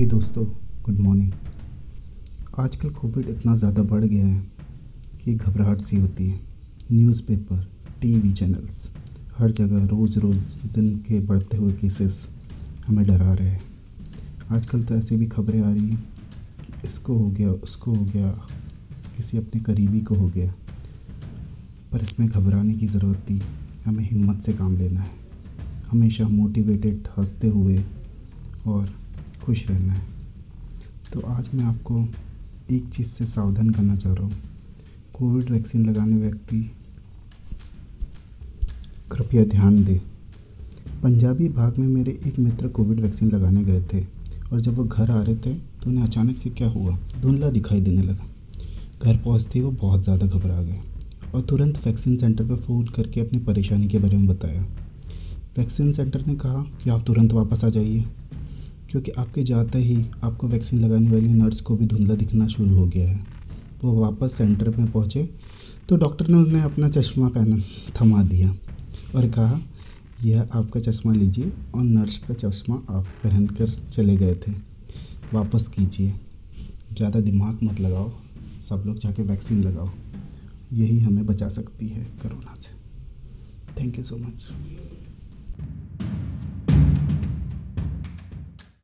हे दोस्तों good morning आजकल Covid इतना ज़्यादा बढ़ गया है कि घबराहट सी होती है। न्यूज़पेपर टीवी चैनल्स हर जगह रोज़ रोज़ दिन के बढ़ते हुए केसेस हमें डरा रहे हैं। आजकल तो ऐसी भी खबरें आ रही हैं कि इसको हो गया, उसको हो गया, किसी अपने करीबी को हो गया। पर इसमें घबराने की ज़रूरत नहीं, हमें हिम्मत से काम लेना है। हमेशा मोटिवेटेड हँसते हुए और खुश रहना है। तो आज मैं आपको एक चीज़ से सावधान करना चाह रहा हूँ। कोविड वैक्सीन लगाने व्यक्ति, कृपया ध्यान दें। पंजाबी भाग में मेरे एक मित्र कोविड वैक्सीन लगाने गए थे और जब वो घर आ रहे थे तो उन्हें अचानक से क्या हुआ? धुंधला दिखाई देने लगा। घर पहुँचते ही वो बहुत ज़्यादा घबरा गए और तुरंत वैक्सीन सेंटर पर फ़ोन करके अपनी परेशानी के बारे में बताया। वैक्सीन सेंटर ने कहा कि आप तुरंत वापस आ जाइए। क्योंकि आपके जाते ही आपको वैक्सीन लगाने वाली नर्स को भी धुंधला दिखना शुरू हो गया है। वो वापस सेंटर में पहुँचे तो डॉक्टर ने उन्हें अपना चश्मा पहना, थमा दिया और कहा, यह आपका चश्मा लीजिए और नर्स का चश्मा आप पहन कर चले गए थे। वापस कीजिए। ज़्यादा दिमाग मत लगाओ। सब लोग जाके वैक्सीन लगाओ। यही हमें बचा सकती है कोरोना से। Thank you so much.